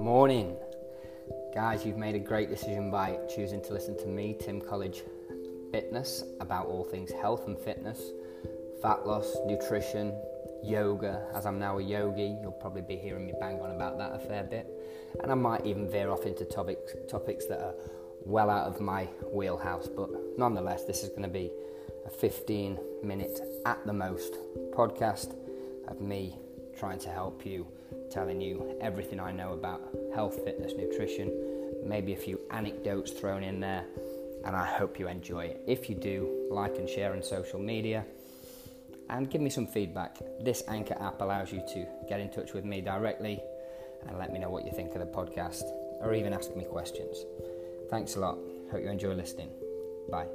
Morning. Guys, you've made a great decision by choosing to listen to me, Tim College Fitness, about all things health and fitness, fat loss, nutrition, yoga. As I'm now a yogi, you'll probably be hearing me bang on about that a fair bit. And I might even veer off into topics, topics that are well out of my wheelhouse, but nonetheless, this is going to be a 15 minute at the most podcast of me trying to help you, telling you everything I know about health, fitness, nutrition, maybe a few anecdotes thrown in there, and I hope you enjoy it. If you do, like and share on social media and give me some feedback. This Anchor app allows you to get in touch with me directly and let me know what you think of the podcast or even ask me questions. Thanks a lot. Hope you enjoy listening. Bye.